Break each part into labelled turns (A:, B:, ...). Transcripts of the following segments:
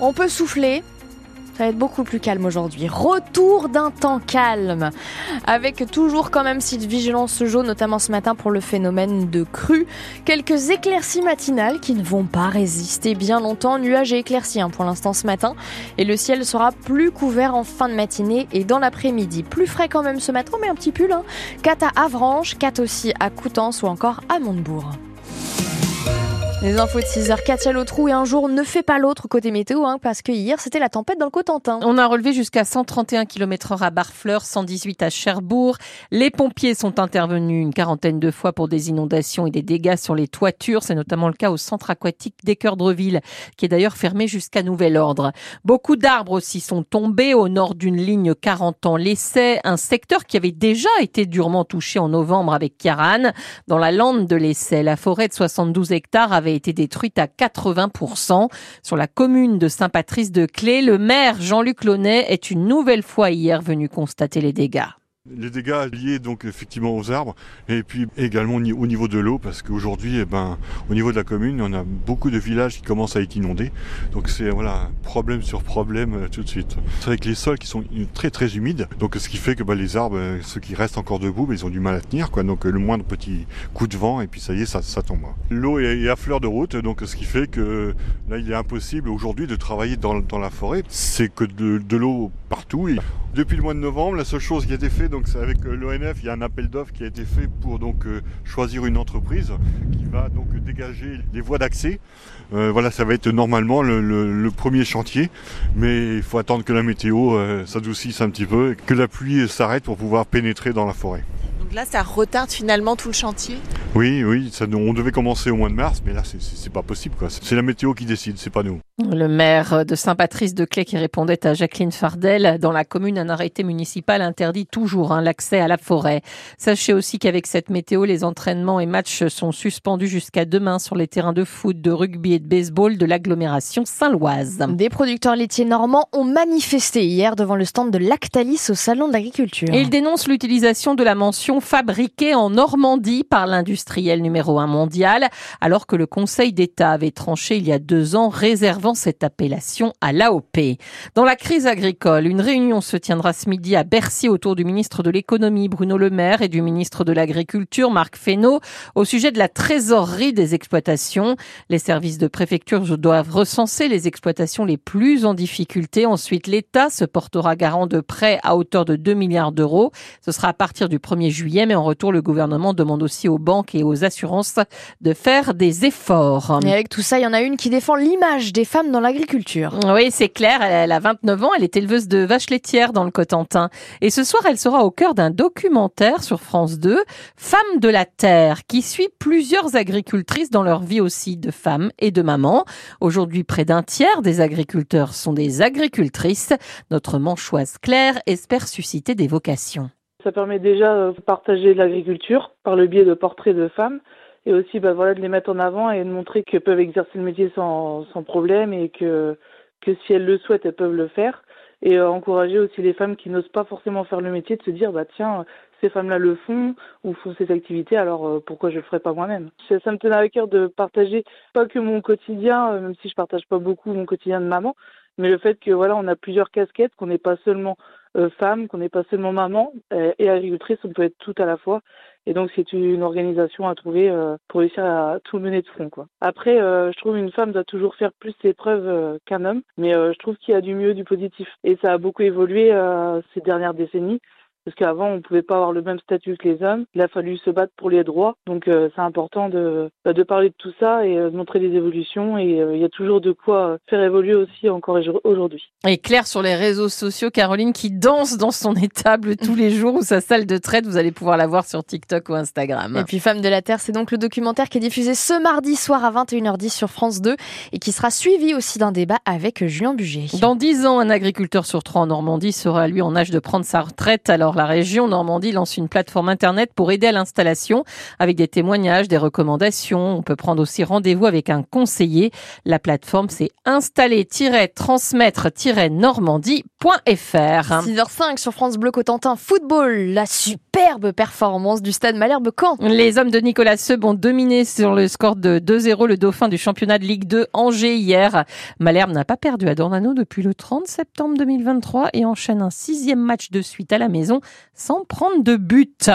A: on peut souffler. Ça va être beaucoup plus calme aujourd'hui. Retour d'un temps calme, avec toujours quand même cette vigilance jaune, notamment ce matin pour le phénomène de crue. Quelques éclaircies matinales qui ne vont pas résister bien longtemps. Nuages et éclaircies hein, pour l'instant ce matin. Et le ciel sera plus couvert en fin de matinée et dans l'après-midi. Plus frais quand même ce matin, mais un petit pull. Hein. 4 à Avranches, 4 aussi à Coutances ou encore à Montebourg. Les infos de 6h, Katia Lotrou et un jour ne fait pas l'autre côté météo, hein, parce que hier c'était la tempête dans le Cotentin.
B: On a relevé jusqu'à 131 km heure à Barfleur, 118 à Cherbourg. Les pompiers sont intervenus une quarantaine de fois pour des inondations et des dégâts sur les toitures. C'est notamment le cas au centre aquatique d'Équeurdreville, qui est d'ailleurs fermé jusqu'à nouvel ordre. Beaucoup d'arbres aussi sont tombés au nord d'une ligne 40 ans l'essai, un secteur qui avait déjà été durement touché en novembre avec Kiaran. Dans la lande de l'essai, la forêt de 72 hectares avait été détruite à 80%. Sur la commune de Saint-Patrice de Clé, le maire Jean-Luc Launay est une nouvelle fois hier venu constater les dégâts.
C: Les dégâts liés donc effectivement aux arbres et puis également au niveau de l'eau parce qu'aujourd'hui, eh ben, au niveau de la commune, on a beaucoup de villages qui commencent à être inondés. Donc c'est voilà problème sur problème euh, tout de suite. C'est avec les sols qui sont très très humides, donc ce qui fait que bah, les arbres, euh, ceux qui restent encore debout, bah, ils ont du mal à tenir quoi. Donc le moindre petit coup de vent et puis ça y est, ça, tombe. L'eau est à fleur de route, donc ce qui fait que là il est impossible aujourd'hui de travailler dans, la forêt. C'est que de, l'eau partout. Depuis le mois de novembre, la seule chose qui a été faite, donc avec euh, l'ONF, il y a un appel d'offres qui a été fait pour donc euh, choisir une entreprise qui va donc dégager les voies d'accès. Euh, voilà, ça va être normalement le, premier chantier, mais il faut attendre que la météo s'adoucisse un petit peu, que la pluie s'arrête pour pouvoir pénétrer dans la forêt.
D: Là, ça retarde finalement tout le chantier?
C: Oui, oui, ça, on devait commencer au mois de mars, mais là, c'est pas possible. C'est la météo qui décide, c'est pas nous.
B: Le maire de Saint-Patrice de Clé qui répondait à Jacqueline Fardel, dans la commune, un arrêté municipal interdit toujours hein, l'accès à la forêt. Sachez aussi qu'avec cette météo, les entraînements et matchs sont suspendus jusqu'à demain sur les terrains de foot, de rugby et de baseball de l'agglomération Saint-Loise.
A: Des producteurs laitiers normands ont manifesté hier devant le stand de Lactalis au Salon de l'Agriculture.
B: Ils dénoncent l'utilisation de la mention fabriquée en Normandie par l'industriel numéro un mondial, alors que le Conseil d'État avait tranché il y a deux ans réservant cette appellation à l'AOP. Dans la crise agricole, une réunion se tiendra ce midi à Bercy autour du ministre de l'économie Bruno Le Maire et du ministre de l'Agriculture Marc Fesneau au sujet de la trésorerie des exploitations. Les services de préfecture doivent recenser les exploitations les plus en difficulté. Ensuite, l'État se portera garant de prêts à hauteur de 2 milliards d'euros. Ce sera à partir du 1er juillet mais en retour, le gouvernement demande aussi aux banques et aux assurances de faire des efforts.
A: Et avec tout ça, il y en a une qui défend l'image des femmes dans l'agriculture.
B: Oui, c'est clair. Elle a 29 ans. Elle est éleveuse de vaches laitières dans le Cotentin. Et ce soir, elle sera au cœur d'un documentaire sur France 2, Femmes de la Terre, qui suit plusieurs agricultrices dans leur vie aussi de femmes et de mamans. Aujourd'hui, près d'un tiers des agriculteurs sont des agricultrices. Notre manchoise Claire espère susciter des vocations.
E: Ça permet déjà de partager l'agriculture par le biais de portraits de femmes et aussi bah, de les mettre en avant et de montrer qu'elles peuvent exercer le métier sans, problème et que, si elles le souhaitent, elles peuvent le faire. Et euh, encourager aussi les femmes qui n'osent pas forcément faire le métier de se dire bah tiens ces femmes-là le font ou font ces activités alors euh, pourquoi je le ferais pas moi-même? Ça, me tenait à cœur de partager pas que mon quotidien euh, même si je partage pas beaucoup mon quotidien de maman mais le fait que voilà on a plusieurs casquettes qu'on n'est pas seulement euh, femme, qu'on n'est pas seulement maman euh, et agricultrice, on peut être tout à la fois. Et donc c'est une organisation à trouver euh, pour réussir à tout mener de front. Quoi. Après, euh, je trouve une femme doit toujours faire plus ses preuves euh, qu'un homme, mais euh, je trouve qu'il y a du mieux, du positif. Et ça a beaucoup évolué ces dernières décennies. Parce qu'avant, on ne pouvait pas avoir le même statut que les hommes. Il a fallu se battre pour les droits. Donc, euh, c'est important de, bah, de parler de tout ça et euh, de montrer des évolutions. Et euh, il y a toujours de quoi faire évoluer aussi encore aujourd'hui.
B: Et Claire, sur les réseaux sociaux, Caroline, qui danse dans son étable tous les jours ou sa salle de traite, vous allez pouvoir la voir sur TikTok ou Instagram.
A: Et puis, Femme de la Terre, c'est donc le documentaire qui est diffusé ce mardi soir à 21h10 sur France 2 et qui sera suivi aussi d'un débat avec Julien Buget.
B: Dans 10 ans, un agriculteur sur trois en Normandie sera, lui, en âge de prendre sa retraite. Alors la région Normandie lance une plateforme internet pour aider à l'installation avec des témoignages, des recommandations. On peut prendre aussi rendez-vous avec un conseiller. La plateforme c'est installer-transmettre-normandie.fr.
A: 6h05 sur France Bleu Cotentin Football, la superbe performance du stade Malherbe Caen.
B: Les hommes de Nicolas Seub ont dominé sur le score de 2-0 le dauphin du championnat de Ligue 2 Angers hier. Malherbe n'a pas perdu à Dornano depuis le 30 septembre 2023 et enchaîne un sixième match de suite à la maison sans prendre de but.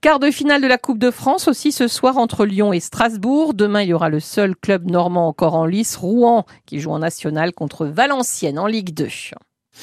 B: Quart de finale de la Coupe de France aussi ce soir entre Lyon et Strasbourg. Demain, il y aura le seul club normand encore en lice, Rouen, qui joue en national contre Valenciennes en Ligue 2.